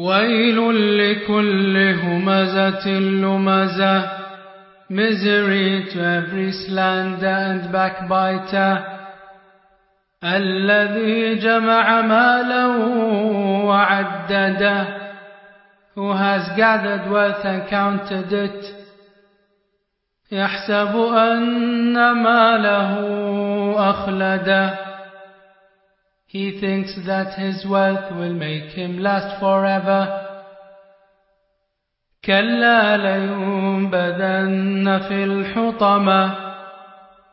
ويل لكل همزة لمزة Misery to every slander and backbiter الذي جمع ماله وعدده who has gathered wealth and counted it يحسب أن ماله أخلده he thinks that his wealth will make him last forever كلا لينبذن في الحطمة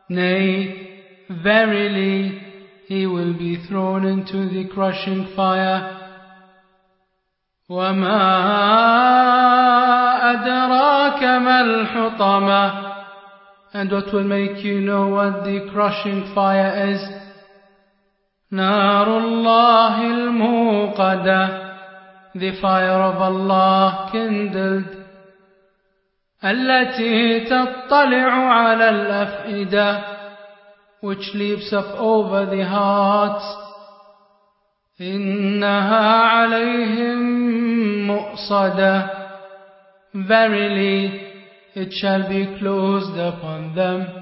Nay, verily he will be thrown into the crushing fire. وما أدراك ما الحطمة And what will make you know what the crushing fire is? نار الله الموقده the fire of Allah kindled التي تطلع على الأفئدة which leaps up over the hearts إنها عليهم مؤصدة verily it shall be closed upon them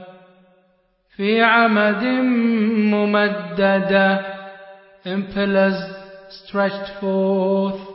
في عمد ممددة in pillars stretched forth